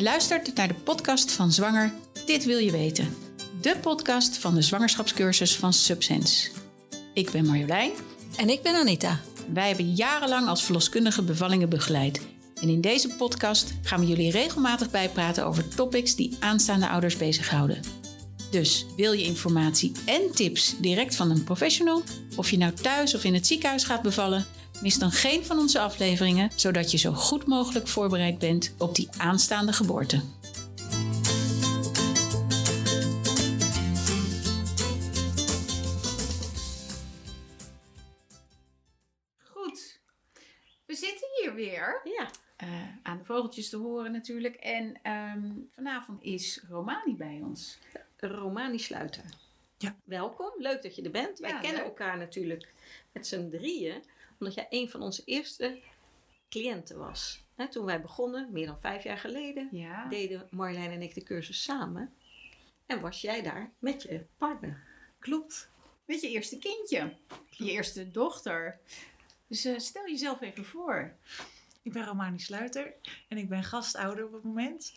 Je luistert naar de podcast van Zwanger Dit Wil Je Weten. De podcast van de zwangerschapscursus van Subsense. Ik ben Marjolein. En ik ben Anita. Wij hebben jarenlang als verloskundige bevallingen begeleid. En in deze podcast gaan we jullie regelmatig bijpraten over topics die aanstaande ouders bezighouden. Dus wil je informatie en tips direct van een professional, of je nou thuis of in het ziekenhuis gaat bevallen, mis dan geen van onze afleveringen, zodat je zo goed mogelijk voorbereid bent op die aanstaande geboorte. Goed, we zitten hier weer. Ja. Uh, aan de vogeltjes te horen natuurlijk. En um, vanavond is Romani bij ons. Romani Sluiter. Ja. Welkom, leuk dat je er bent. Wij kennen leuk. elkaar natuurlijk met z'n drieën, omdat jij een van onze eerste cliënten was. Toen wij begonnen, meer dan vijf jaar geleden, Ja. deden Marjolein en ik de cursus samen. En was jij daar met je partner. Klopt. Met je eerste kindje. Je eerste dochter. Dus eh, stel jezelf even voor. Ik ben Romani Sluiter en ik ben gastouder op het moment.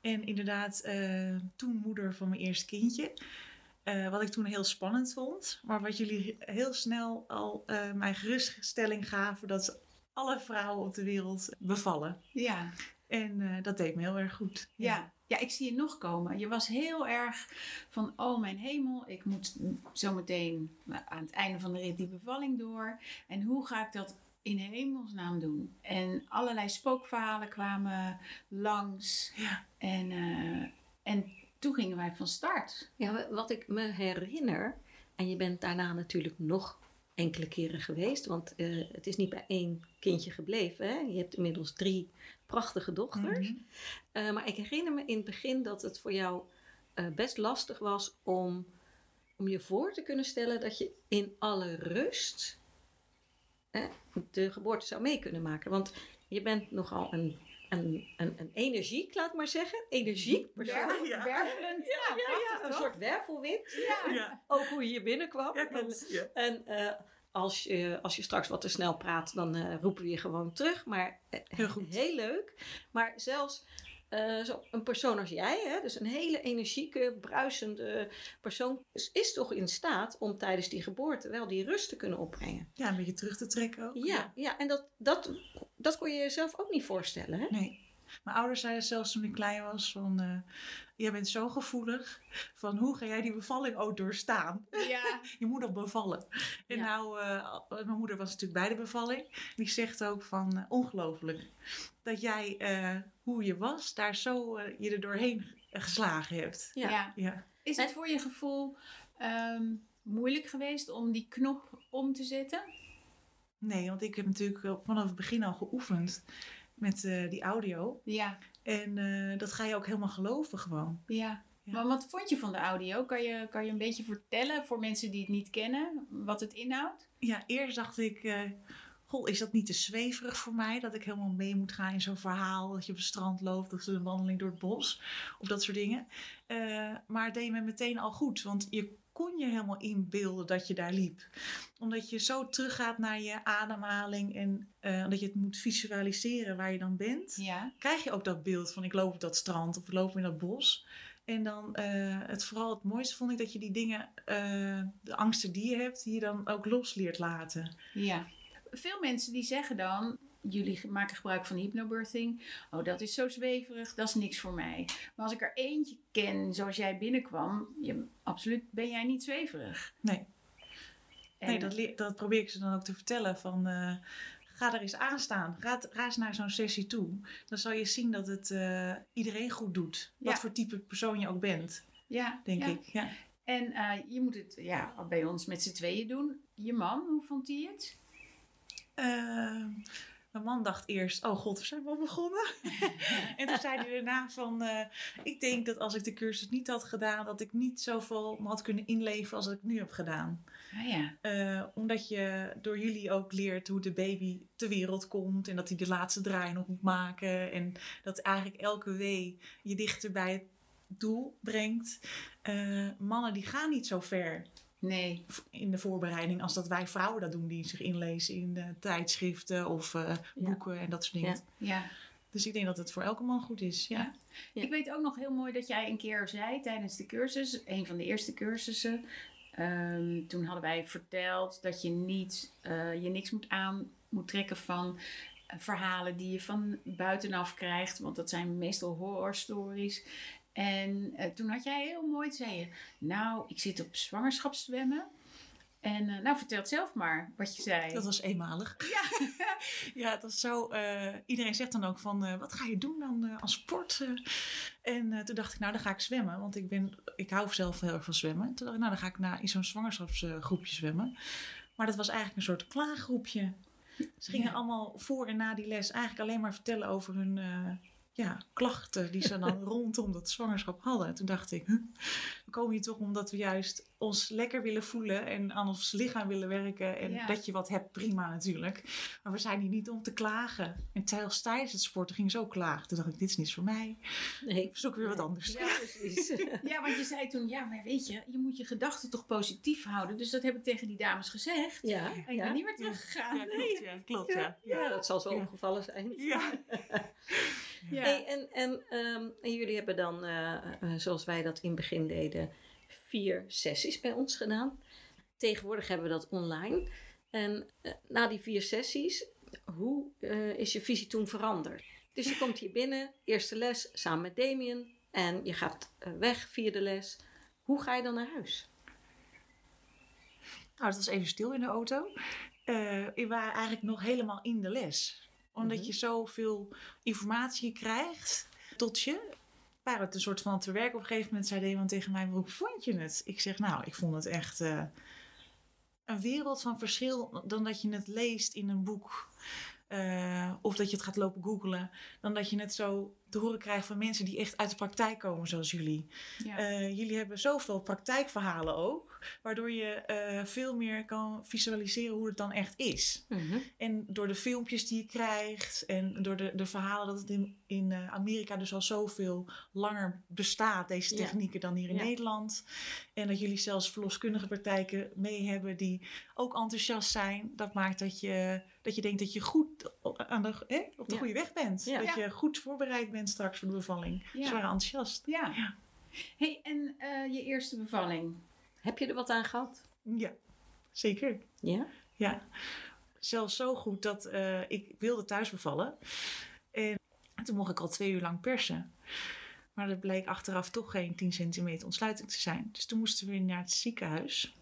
En inderdaad, eh, toen moeder van mijn eerste kindje. Eh, wat ik toen heel spannend vond. Maar wat jullie heel snel al eh, mij geruststelling gaven dat alle vrouwen op de wereld bevallen. Ja. En eh, dat deed me heel erg goed. Ja. ja, ik zie je nog komen. Je was heel erg van, oh mijn hemel, ik moet zometeen aan het einde van de rit die bevalling door. En hoe ga ik dat in hemelsnaam doen? En allerlei spookverhalen kwamen langs. Ja. En, en toen gingen wij van start. Ja, wat ik me herinner, en je bent daarna natuurlijk nog enkele keren geweest, want eh, het is niet bij één kindje gebleven. Hè? Je hebt inmiddels drie prachtige dochters. Mhm. Eh, maar ik herinner me in het begin dat het voor jou eh, best lastig was om, om je voor te kunnen stellen dat je in alle rust de geboorte zou mee kunnen maken. Want je bent nogal een, een, een, een energiek, laat maar zeggen. Energiek persoon. Ja. Wervelend. Ja, Ja, een toch? soort wervelwind. Ja. Ja, Ook hoe je hier binnenkwam. ja En, klopt. Ja. en eh, als, je, als je straks wat te snel praat, dan eh, roepen we je gewoon terug. Maar eh, Heel goed. heel leuk. Maar zelfs eh, zo een persoon als jij, hè, dus een hele energieke, bruisende persoon, is, is toch in staat om tijdens die geboorte wel die rust te kunnen opbrengen. ja, een beetje terug te trekken ook. Ja, ja en dat, dat, dat kon je jezelf ook niet voorstellen. Hè? Nee. Mijn ouders zeiden zelfs toen ik klein was van... eh, jij bent zo gevoelig. Van hoe ga jij die bevalling ook doorstaan? Ja. Je moet nog bevallen. En Ja. nou, eh, mijn moeder was natuurlijk bij de bevalling. Die zegt ook van ongelooflijk. Dat jij, eh, hoe je was, daar zo eh, je er doorheen geslagen hebt. Ja. Ja. Ja. Is het voor je gevoel ehm, moeilijk geweest om die knop om te zetten? Nee, want ik heb natuurlijk vanaf het begin al geoefend met eh, die audio. Ja, En eh, dat ga je ook helemaal geloven gewoon. ja. Ja. Maar wat vond je van de audio? Kan je, kan je een beetje vertellen voor mensen die het niet kennen wat het inhoudt? Ja, eerst dacht ik, eh, goh, is dat niet te zweverig voor mij? Dat ik helemaal mee moet gaan in zo'n verhaal. Dat je op het strand loopt of een wandeling door het bos. Of dat soort dingen. Eh, maar het deed me meteen al goed. Want je kon je helemaal inbeelden dat je daar liep. Omdat je zo teruggaat naar je ademhaling. En eh, dat je het moet visualiseren waar je dan bent. Ja. Krijg je ook dat beeld van ik loop op dat strand of ik loop in dat bos. En dan eh, het vooral het mooiste vond ik dat je die dingen, de angsten die je hebt, die je dan ook los leert laten. Ja. Veel mensen die zeggen dan, jullie maken gebruik van hypnobirthing. Oh, dat is zo zweverig, dat is niks voor mij. Maar als ik er eentje ken zoals jij binnenkwam, je, absoluut ben jij niet zweverig. Nee, En- nee dat, dat probeer ik ze dan ook te vertellen van eh, ga er eens aan staan. Ga, ga eens naar zo'n sessie toe. Dan zal je zien dat het eh, iedereen goed doet. Wat voor type persoon je ook bent, ja, denk ja. ik. Ja. En eh, je moet het ja, bij ons met z'n tweeën doen. Je man, hoe vond hij het? Eh, mijn man dacht eerst, oh god, we zijn wel begonnen. en toen zei hij daarna van, eh, ik denk dat als ik de cursus niet had gedaan, dat ik niet zoveel had kunnen inleveren als ik nu heb gedaan. Ah ja, Eh, omdat je door jullie ook leert hoe de baby ter wereld komt en dat hij de laatste draai nog moet maken. En dat eigenlijk elke wee je dichter bij het doel brengt. Eh, mannen die gaan niet zo ver nee. in de voorbereiding als dat wij vrouwen dat doen, die zich inlezen in eh, tijdschriften of eh, boeken en dat soort dingen. Ja. Ja, Dus ik denk dat het voor elke man goed is. Ja. Ja. Ik weet ook nog heel mooi dat jij een keer zei tijdens de cursus, een van de eerste cursussen. ehm, toen hadden wij verteld dat je niet eh, je niks moet aan moet trekken van verhalen die je van buitenaf krijgt, want dat zijn meestal horror stories. En eh, toen had jij heel mooi, zei je, nou, ik zit op zwangerschapszwemmen. En eh, nou, vertel het zelf maar wat je zei. Dat was eenmalig. Ja. Ja, dat is zo. eh, iedereen zegt dan ook van, wat ga je doen dan als sport? en toen dacht ik, nou dan ga ik zwemmen. Want ik, ben, ik hou zelf heel erg van zwemmen. Toen dacht ik, nou dan ga ik na, in zo'n zwangerschapsgroepje zwemmen. Maar dat was eigenlijk een soort klaaggroepje. Ze gingen Ja. allemaal voor en na die les eigenlijk alleen maar vertellen over hun ja, klachten die ze dan rondom dat zwangerschap hadden. Toen dacht ik, huh, we komen hier toch omdat we juist ons lekker willen voelen en aan ons lichaam willen werken. En Ja. dat je wat hebt, prima natuurlijk. Maar we zijn hier niet om te klagen. En zelfs tijdens het sporten ging ze ook klagen. Toen dacht ik, dit is niets voor mij. Nee. Ik zoek weer wat anders. Ja, precies. Ja, want je zei toen, ja, maar weet je, je moet je gedachten toch positief houden. Dus dat heb ik tegen die dames gezegd. ja, En ik ja. ben niet meer teruggegaan. Ja, klopt. Ja, klopt ja. Ja, dat zal zo Ja. opgevallen zijn. Ja. Ja. Hey, en, en, ehm, en jullie hebben dan, eh, eh, zoals wij dat in het begin deden, vier sessies bij ons gedaan. Tegenwoordig hebben we dat online. En eh, na die vier sessies, hoe eh, is je visie toen veranderd? Dus je komt hier binnen, eerste les samen met Damien. En je gaat eh, weg, vierde les. Hoe ga je dan naar huis? Nou, het was even stil in de auto. Eh we waren eigenlijk nog helemaal in de les. Omdat Mhm. je zoveel informatie krijgt tot je. Waren het een soort van te werk. Op een gegeven moment zei iemand tegen mij, "Maar hoe vond je het? Ik zeg, nou, ik vond het echt eh, een wereld van verschil dan dat je het leest in een boek. Eh, of dat je het gaat lopen googlen. Dan dat je het zo te horen krijgt van mensen die echt uit de praktijk komen, zoals jullie. Ja. Eh, jullie hebben zoveel praktijkverhalen ook, waardoor je eh, veel meer kan visualiseren hoe het dan echt is. En door de filmpjes die je krijgt en door de, de verhalen dat het in, in eh, Amerika dus al zoveel langer bestaat, deze Ja. technieken, dan hier in Ja. Nederland. En dat jullie zelfs verloskundige praktijken mee hebben die ook enthousiast zijn. Dat maakt dat je, dat je denkt dat je goed aan de, hè, op de goede weg bent. Dat je goed voorbereid bent straks voor de bevalling. Ja. Ze waren enthousiast. ja. Ja. hey, en eh, je eerste bevalling? Heb je er wat aan gehad? Ja, zeker. Ja? Ja, zelfs zo goed dat eh, ik wilde thuis bevallen. En toen mocht ik al twee uur lang persen. Maar dat bleek achteraf toch geen 10 centimeter ontsluiting te zijn. Dus toen moesten we weer naar het ziekenhuis.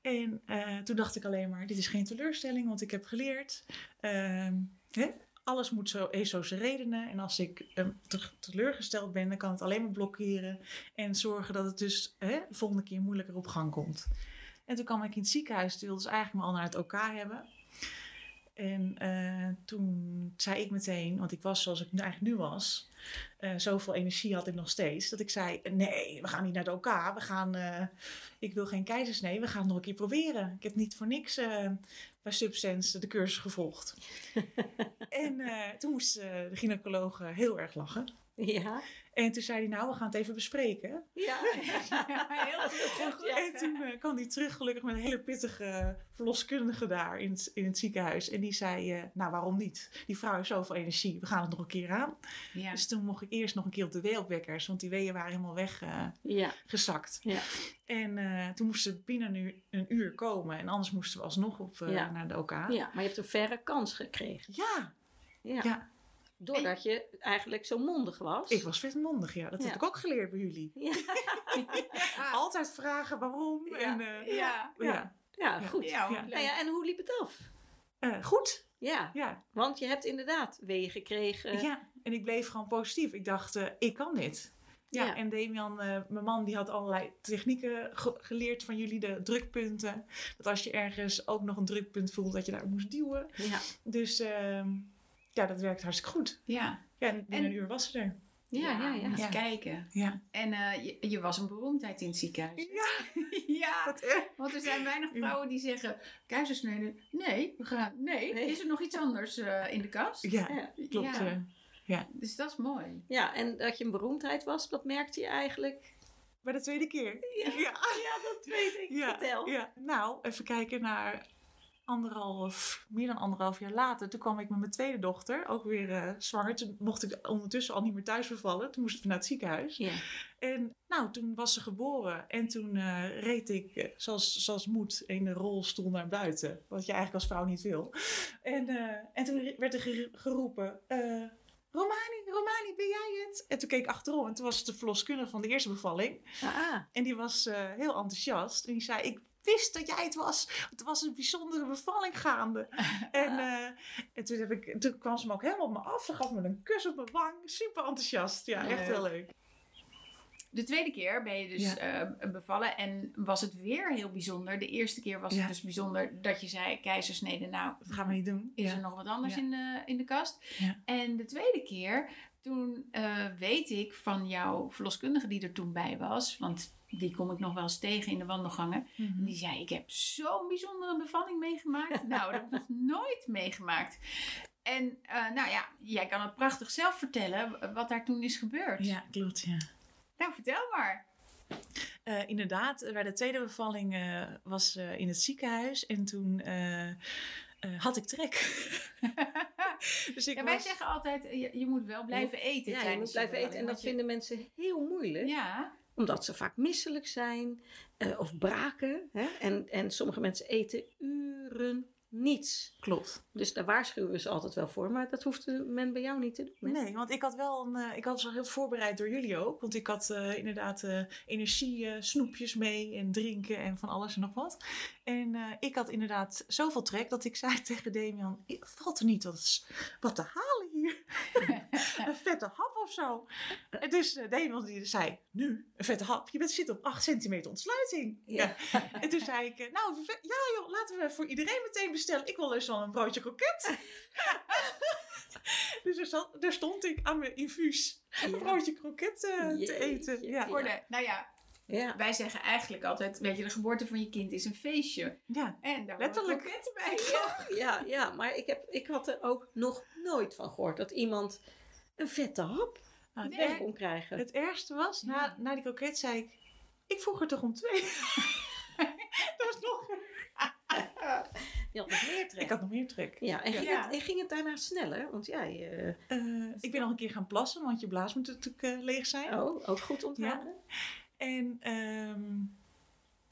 En eh, toen dacht ik alleen maar, dit is geen teleurstelling, want ik heb geleerd. ehm, hè, alles moet zo, zijn redenen. En als ik eh, te- teleurgesteld ben, dan kan het alleen maar blokkeren. En zorgen dat het dus hè, de volgende keer moeilijker op gang komt. En toen kwam ik in het ziekenhuis, toen wilden eigenlijk me al naar het OK hebben. En eh, toen zei ik meteen, want ik was zoals ik nu eigenlijk nu was, eh, zoveel energie had ik nog steeds, dat ik zei: Nee, we gaan niet naar het OK. We gaan, eh, ik wil geen keizersnee, we gaan het nog een keer proberen. Ik heb niet voor niks bij Subsense de cursus gevolgd. en toen moest de gynaecoloog heel erg lachen. Ja? En toen zei hij: Nou, we gaan het even bespreken. Ja. heel goed. Ja. En toen eh, kwam hij terug, gelukkig met een hele pittige verloskundige daar in het, in het ziekenhuis. En die zei, eh, nou waarom niet? Die vrouw heeft zoveel energie, we gaan het nog een keer aan. Ja. Dus toen mocht ik eerst nog een keer op de weeopwekkers, want die weeën waren helemaal Ja. weggezakt. Ja. En eh, toen moesten ze binnen een uur, een uur komen. En anders moesten we alsnog op, eh, Ja. naar de OK. ja, maar je hebt een verre kans gekregen. Ja, Ja. ja, Doordat je eigenlijk zo mondig was. ik was vetmondig, ja. Dat Ja. heb ik ook geleerd bij jullie. Ja. Altijd vragen waarom. Ja. En, eh, Ja. ja. Ja, Ja. goed. Ja, Ja. leuk. Nou ja, en hoe liep het af? Eh, goed, Ja, ja. want je hebt inderdaad weeën gekregen. Ja, en ik bleef gewoon positief. Ik dacht, eh, ik kan dit. Ja, Ja. en Damian, eh, mijn man, die had allerlei technieken ge- geleerd van jullie, de drukpunten. Dat als je ergens ook nog een drukpunt voelt, dat je daar moest duwen. Ja. Dus ehm, ja, dat werkt hartstikke goed. Ja. Ja, en binnen En- een uur was ze er. Ja, ja, ja. Ja. kijken. Ja. En eh, je, je was een beroemdheid in het ziekenhuis. Ja, ja. dat. Want er zijn weinig Ja. vrouwen die zeggen: keizersnede. Nee, we gaan. Nee, Nee. is er nog iets anders eh, in de kast? Ja, Ja. klopt. Ja. eh. Dus dat is mooi. Ja, en dat je een beroemdheid was, dat merkte je eigenlijk. bij de tweede keer. Ja, Ja. ja dat weet ik. Ja, Vertel. ja. Nou, even kijken naar anderhalf, meer dan anderhalf jaar later, toen kwam ik met mijn tweede dochter, ook weer eh, zwanger. Toen mocht ik ondertussen al niet meer thuis bevallen. Toen moest ik naar het ziekenhuis. Ja. En nou, toen was ze geboren. En toen eh, reed ik, eh, zoals, zoals moet, in de rolstoel naar buiten. Wat je eigenlijk als vrouw niet wil. En, en toen werd er ge- geroepen... Romani, Romani, ben jij het? En toen keek ik achterom en toen was het de verloskundige van de eerste bevalling. Ah, En die was heel enthousiast. En die zei, ik wist dat jij het was. Het was een bijzondere bevalling gaande. en, eh, en toen, heb ik, toen kwam ze me ook helemaal op me af. Ze gaf me een kus op mijn wang. Super enthousiast. Ja, echt heel leuk. De tweede keer ben je dus Ja. eh, bevallen en was het weer heel bijzonder. De eerste keer was Ja. het dus bijzonder dat je zei keizersnede. Nou, Dat gaan we niet doen. is Ja. er nog wat anders in, de, in de kast? En de tweede keer, toen eh, weet ik van jouw verloskundige die er toen bij was, want die kom ik nog wel eens tegen in de wandelgangen. Mhm. Die zei, ik heb zo'n bijzondere bevalling meegemaakt. nou, dat heb ik nog nooit meegemaakt. En eh, nou ja, jij kan het prachtig zelf vertellen wat daar toen is gebeurd. Ja, klopt, ja. Nou, vertel maar. Eh, inderdaad, bij de tweede bevalling eh, was eh, in het ziekenhuis. En toen eh, eh, had ik trek. dus ik Ja, wij was- zeggen altijd, je, je moet wel blijven eten ja, je moet blijven eten. En dat vinden mensen heel moeilijk. Ja, Omdat ze vaak misselijk zijn eh, of braken. Hè? En, en sommige mensen eten uren niets. Klopt. Dus daar waarschuwen we ze altijd wel voor. Maar dat hoeft men bij jou niet te doen. hè? Nee, want ik had wel een, eh, ik had heel voorbereid door jullie ook. Want ik had eh, inderdaad eh, energie, snoepjes mee en drinken en van alles en nog wat. En ik had inderdaad zoveel trek dat ik zei tegen Damian, valt er niet wat, wat te halen hier? een vette hap of zo. En dus Damian die zei, nu, een vette hap? Je bent zit op 8 centimeter ontsluiting. Ja. En toen zei ik, nou ja joh, laten we voor iedereen meteen bestellen. Ik wil dus wel een broodje kroket. dus er, zat, daar stond ik aan mijn infuus een broodje kroket eh, te eten. Ja. voor de, nou ja, Ja. wij zeggen eigenlijk altijd, weet je, de geboorte van je kind is een feestje. ja. En daar Letterlijk. kroketten bij. Ja. Ja, ja, maar ik, heb, ik had er ook nog nooit van gehoord dat iemand een vette hap Nou, Nee. weg kon krijgen. het ergste was, Ja. na, na die kroket zei ik, ik vroeg er toch om twee. dat was nog, Je had nog meer trek. ik had nog meer trek. Ja, en ging, Ja. Het, en ging het daarna sneller? Want ja, je, Eh, ik ben nog een keer gaan plassen, want je blaas moet natuurlijk eh, leeg zijn. oh, ook goed onthouden. En ehm,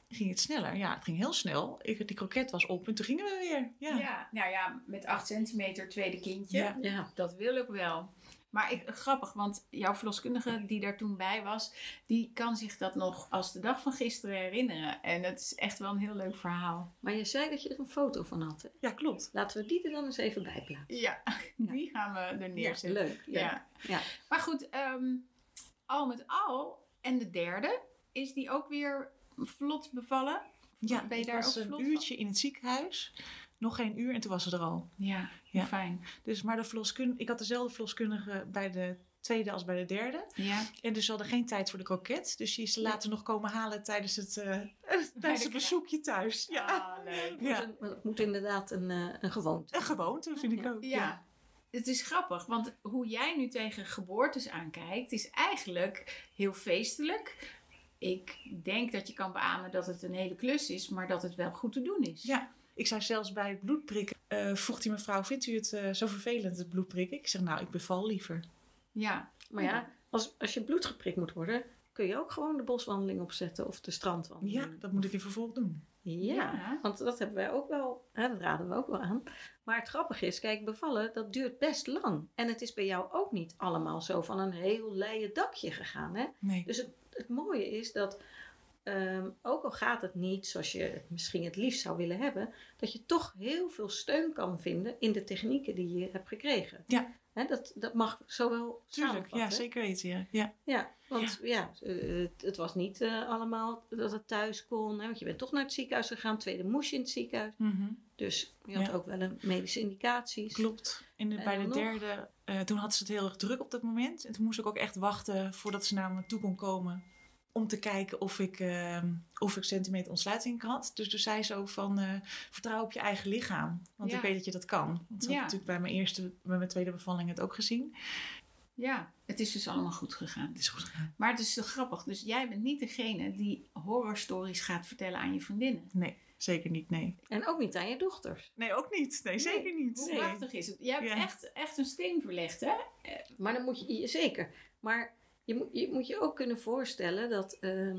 ging het sneller? Ja, het ging heel snel. Ik, die kroket was op en toen gingen we weer. Ja. Ja. nou ja, met 8 centimeter tweede kindje. Ja. Ja. Dat wil ik wel. Maar ik, grappig, want jouw verloskundige die daar toen bij was, die kan zich dat nog als de dag van gisteren herinneren. En dat is echt wel een heel leuk verhaal. Maar je zei dat je er een foto van had. Hè? Ja, klopt. Laten we die er dan eens even bij plaatsen. Ja, die gaan we er Ja, neerzetten. leuk. leuk. Ja. Ja. Maar goed, ehm, al met al, en de derde, is die ook weer vlot bevallen? Ja, ben je daar was ook een uurtje in het ziekenhuis. Nog geen uur en toen was ze er al. Ja, Ja. fijn. Dus, maar de verloskun ik had dezelfde verloskundige bij de tweede als bij de derde. Ja, En dus we hadden geen tijd voor de kroket. Dus die is ze later nog komen halen tijdens het, eh, tijdens de het bezoekje thuis. Ja. Ah, leuk. Het moet Ja. Het moet inderdaad een, eh, een gewoonte. Een gewoonte vind ik ook. Ja. Het is grappig, want hoe jij nu tegen geboortes aankijkt, is eigenlijk heel feestelijk. Ik denk dat je kan beamen dat het een hele klus is, maar dat het wel goed te doen is. Ja. Ik zei zelfs bij het bloedprikken, eh, vroeg die mevrouw, vindt u het eh, zo vervelend, het bloedprikken? Ik zeg, nou, ik beval liever. Ja, Maar ja, als, als je bloed geprikt moet worden, kun je ook gewoon de boswandeling opzetten of de strandwandeling. Ja, dat moet ik in vervolg doen. Ja, Ja. want dat hebben wij ook wel, hè, dat raden we ook wel aan. Maar het grappige is, kijk, bevallen, dat duurt best lang. En het is bij jou ook niet allemaal zo van een heel leien dakje gegaan. Hè? Nee. Dus het, het mooie is dat, ehm, ook al gaat het niet zoals je het misschien het liefst zou willen hebben, dat je toch heel veel steun kan vinden in de technieken die je hebt gekregen. Ja. Hè, dat, dat mag zowel Tuurlijk, ja, zeker weten. Ja. Ja. Ja, want ja, eh, het, het was niet eh, allemaal dat het thuis kon. Hè, want je bent toch naar het ziekenhuis gegaan. Tweede moest je in het ziekenhuis. Mhm. Dus je had Ja. ook wel een medische indicaties. Klopt. En de- En bij de nog? derde, eh, toen had ze het heel erg druk op dat moment. En toen moest ik ook echt wachten voordat ze naar me toe kon komen. Om te kijken of ik, eh, of ik centimeter ontsluiting had. Dus toen zei ze ook van, eh, vertrouw op je eigen lichaam. Want Ja. ik weet dat je dat kan. Want ze Ja. had natuurlijk bij mijn eerste, bij mijn tweede bevalling het ook gezien. ja, het is dus allemaal goed gegaan. Het is goed gegaan. Maar het is zo grappig. Dus jij bent niet degene die horrorstories gaat vertellen aan je vriendinnen. Nee. zeker niet, nee. En ook niet aan je dochters. Nee, ook niet. Nee, zeker niet. Hoe Nee. prachtig is het? Je hebt Ja. echt, echt een steen verlegd, hè? Maar dan moet je, zeker. Maar je moet je, moet je ook kunnen voorstellen dat eh,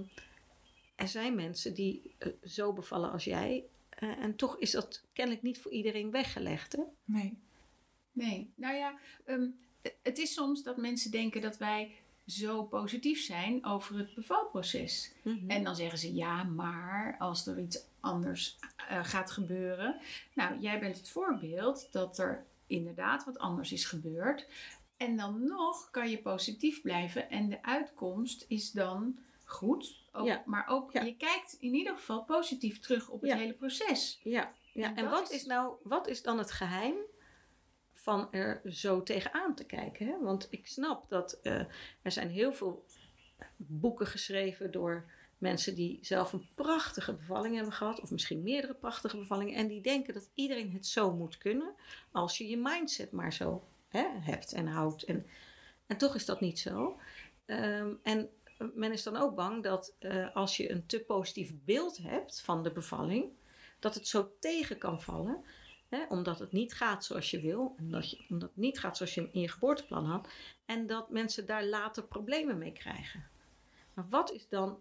er zijn mensen die eh, zo bevallen als jij. eh, en toch is dat kennelijk niet voor iedereen weggelegd. Hè? Nee. Nee, nou ja, ehm, het is soms dat mensen denken dat wij zo positief zijn over het bevalproces. En dan zeggen ze ja, maar als er iets anders eh, gaat gebeuren. Nou, jij bent het voorbeeld dat er inderdaad wat anders is gebeurd. En dan nog kan je positief blijven en de uitkomst is dan goed. Ook, Ja. Maar ook, Ja. je kijkt in ieder geval positief terug op het Ja. hele proces. Ja, ja. En wat is- nou, wat is dan het geheim van er zo tegenaan te kijken? Hè? Want ik snap dat eh, er zijn heel veel boeken geschreven door mensen die zelf een prachtige bevalling hebben gehad, of misschien meerdere prachtige bevallingen, en die denken dat iedereen het zo moet kunnen, als je je mindset maar zo hè, hebt en houdt. En, en toch is dat niet zo. Ehm, en men is dan ook bang dat eh, als je een te positief beeld hebt van de bevalling, dat het zo tegen kan vallen. Hè, omdat het niet gaat zoals je wil. En dat je, omdat het niet gaat zoals je in je geboorteplan had. En dat mensen daar later problemen mee krijgen. Maar wat is dan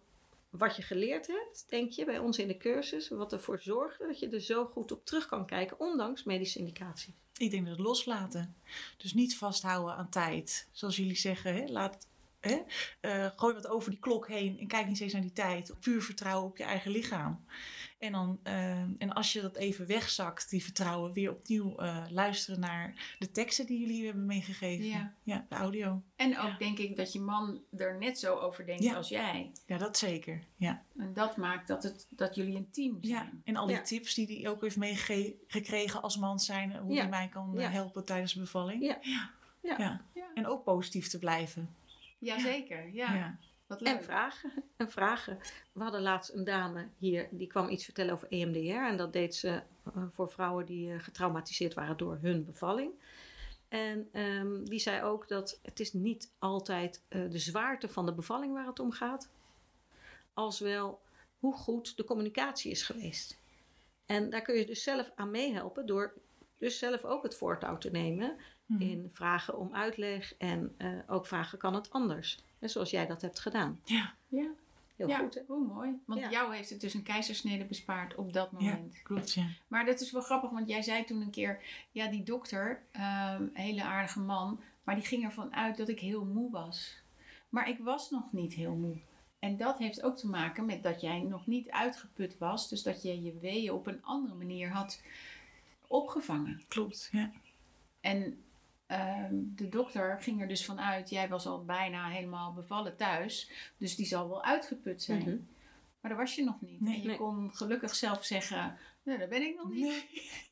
wat je geleerd hebt, denk je, bij ons in de cursus, wat ervoor zorgde dat je er zo goed op terug kan kijken, ondanks medische indicaties? Ik denk dat het loslaten. Dus niet vasthouden aan tijd. Zoals jullie zeggen, hè? laat. Hè? eh, gooi wat over die klok heen en kijk niet eens naar die tijd. Puur vertrouwen op je eigen lichaam. En, dan, eh, en als je dat even wegzakt, die vertrouwen, weer opnieuw eh, luisteren naar de teksten die jullie hebben meegegeven. Ja. ja de audio. En ook denk ik dat je man er net zo over denkt Ja. als jij. Ja, dat zeker. Ja. En dat maakt dat, het, dat jullie een team zijn. ja. En al die Ja. tips die hij ook heeft meegekregen als man zijn, hoe Ja. hij mij kan Ja. helpen tijdens de bevalling. Ja. Ja. Ja. Ja. Ja. En ook positief te blijven. Jazeker, ja. ja. Wat leuk. En vragen. En vragen. We hadden laatst een dame hier die kwam iets vertellen over EMDR. En dat deed ze eh, voor vrouwen die eh, getraumatiseerd waren door hun bevalling. En ehm, die zei ook dat het is niet altijd eh, de zwaarte van de bevalling waar het om gaat. Als wel hoe goed de communicatie is geweest. En daar kun je dus zelf aan meehelpen door dus zelf ook het voortouw te nemen Mhm. in vragen om uitleg en eh, ook vragen kan het anders. Hè, zoals jij dat hebt gedaan. Ja, Ja, Heel ja goed hè? hoe mooi. Want Ja. jou heeft het dus een keizersnede bespaard op dat ja, moment. klopt. Ja. Maar dat is wel grappig, want jij zei toen een keer... Ja, die dokter, ehm, een hele aardige man... maar die ging ervan uit dat ik heel moe was. Maar ik was nog niet heel moe. En dat heeft ook te maken met dat jij nog niet uitgeput was. Dus dat je je weeën op een andere manier had opgevangen. Klopt, ja. En ehm, de dokter ging er dus vanuit, jij was al bijna helemaal bevallen thuis, dus die zal wel uitgeput zijn. Mhm. Maar dat was je nog niet. Nee. en je Nee. kon gelukkig zelf zeggen, nee, dat ben ik nog niet.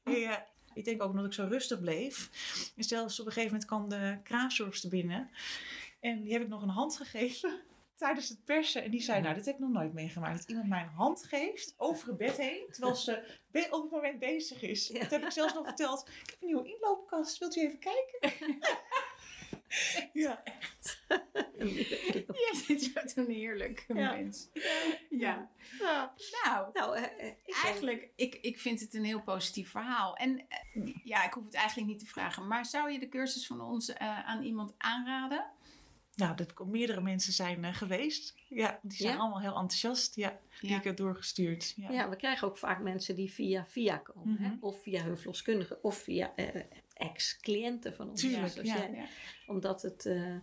Nee. Ja, ik denk ook dat ik zo rustig bleef. En zelfs op een gegeven moment kwam de kraamzorgster binnen. En die heb ik nog een hand gegeven tijdens het persen. En die zei, nou, dit heb ik nog nooit meegemaakt. Dat iemand mij een hand geeft over het bed heen, terwijl ze op het moment bezig is. Ja. Dat heb ik zelfs nog verteld. Ik heb een nieuwe inloopkast, wilt u even kijken? ja, Je zit zo een heerlijk Ja. mens. Ja. Ja. Nou, Nou, eh, eh, ik eigenlijk, ik, ik vind het een heel positief verhaal. En eh, ja, ik hoef het eigenlijk niet te vragen. Maar zou je de cursus van ons aan iemand aanraden? Nou, dat er meerdere mensen zijn eh, geweest. Ja, die zijn Ja? allemaal heel enthousiast. Ja, die Ja. ik heb doorgestuurd. Ja. ja, we krijgen ook vaak mensen die via via komen. hè? Mhm. Of via hun verloskundige, of via eh, ex-cliënten van ons. Tuurlijk. Ja. Omdat het eh,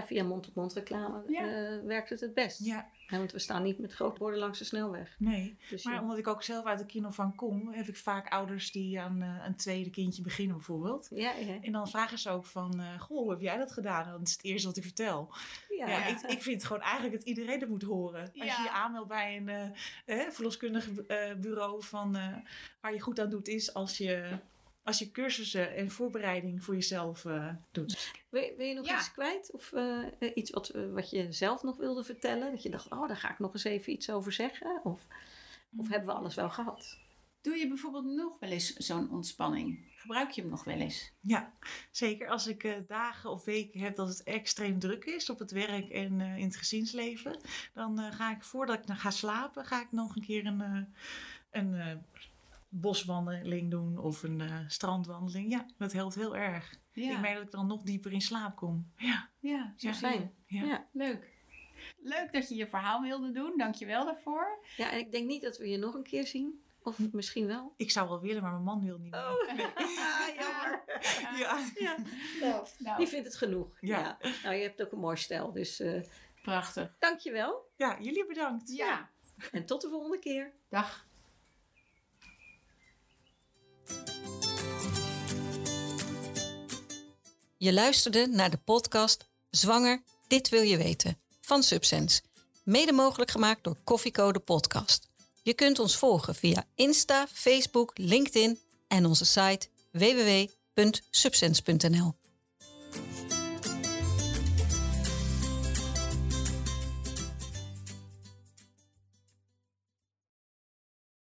ja, via mond-op-mond reclame Ja. eh, werkt het het best. ja, want we staan niet met grote borden langs de snelweg. nee. Dus Maar ja. omdat ik ook zelf uit de kinderopvang kom, heb ik vaak ouders die aan eh, een tweede kindje beginnen bijvoorbeeld. ja, ja. En dan vragen ze ook van, eh, goh, hoe heb jij dat gedaan? Dat is het eerste wat ik vertel. Ja, Ja, Ja. Ik, ik vind gewoon eigenlijk dat iedereen het moet horen. Als Ja. je je aanmeldt bij een eh, eh, verloskundig eh, bureau van, eh, waar je goed aan doet, is als je, als je cursussen en voorbereiding voor jezelf eh, doet. Wil, wil je nog Ja. iets kwijt? Of eh, eh, iets wat, wat je zelf nog wilde vertellen? Dat je dacht, oh, daar ga ik nog eens even iets over zeggen? Of, of hebben we alles wel gehad? Doe je bijvoorbeeld nog wel eens zo'n ontspanning? Gebruik je hem nog wel eens? Ja, zeker als ik eh, dagen of weken heb dat het extreem druk is op het werk en eh, in het gezinsleven. Dan eh, ga ik voordat ik dan ga slapen, ga ik nog een keer een, eh, een eh, boswandeling doen of een eh, strandwandeling. Ja, dat helpt heel erg. Ik merk dat ik dan nog dieper in slaap kom. Ja, ja zo Ja. fijn. ja. Ja. Leuk. Leuk dat je je verhaal wilde doen. Dankjewel daarvoor. Ja, en ik denk niet dat we je nog een keer zien. Of misschien wel. Ik zou wel willen, maar mijn man wil niet meer. Oh, Nee. jammer. Ja. Ja. Nou, Die vindt het genoeg. Ja. Ja. Nou, je hebt ook een mooi stijl. Dus eh prachtig. dankjewel. ja, jullie bedankt. Ja. En tot de volgende keer. Dag. Je luisterde naar de podcast Zwanger, dit wil je weten van Subsense. Mede mogelijk gemaakt door Koffiecode Podcast. Je kunt ons volgen via Insta, Facebook, LinkedIn en onze site www.subsense.nl.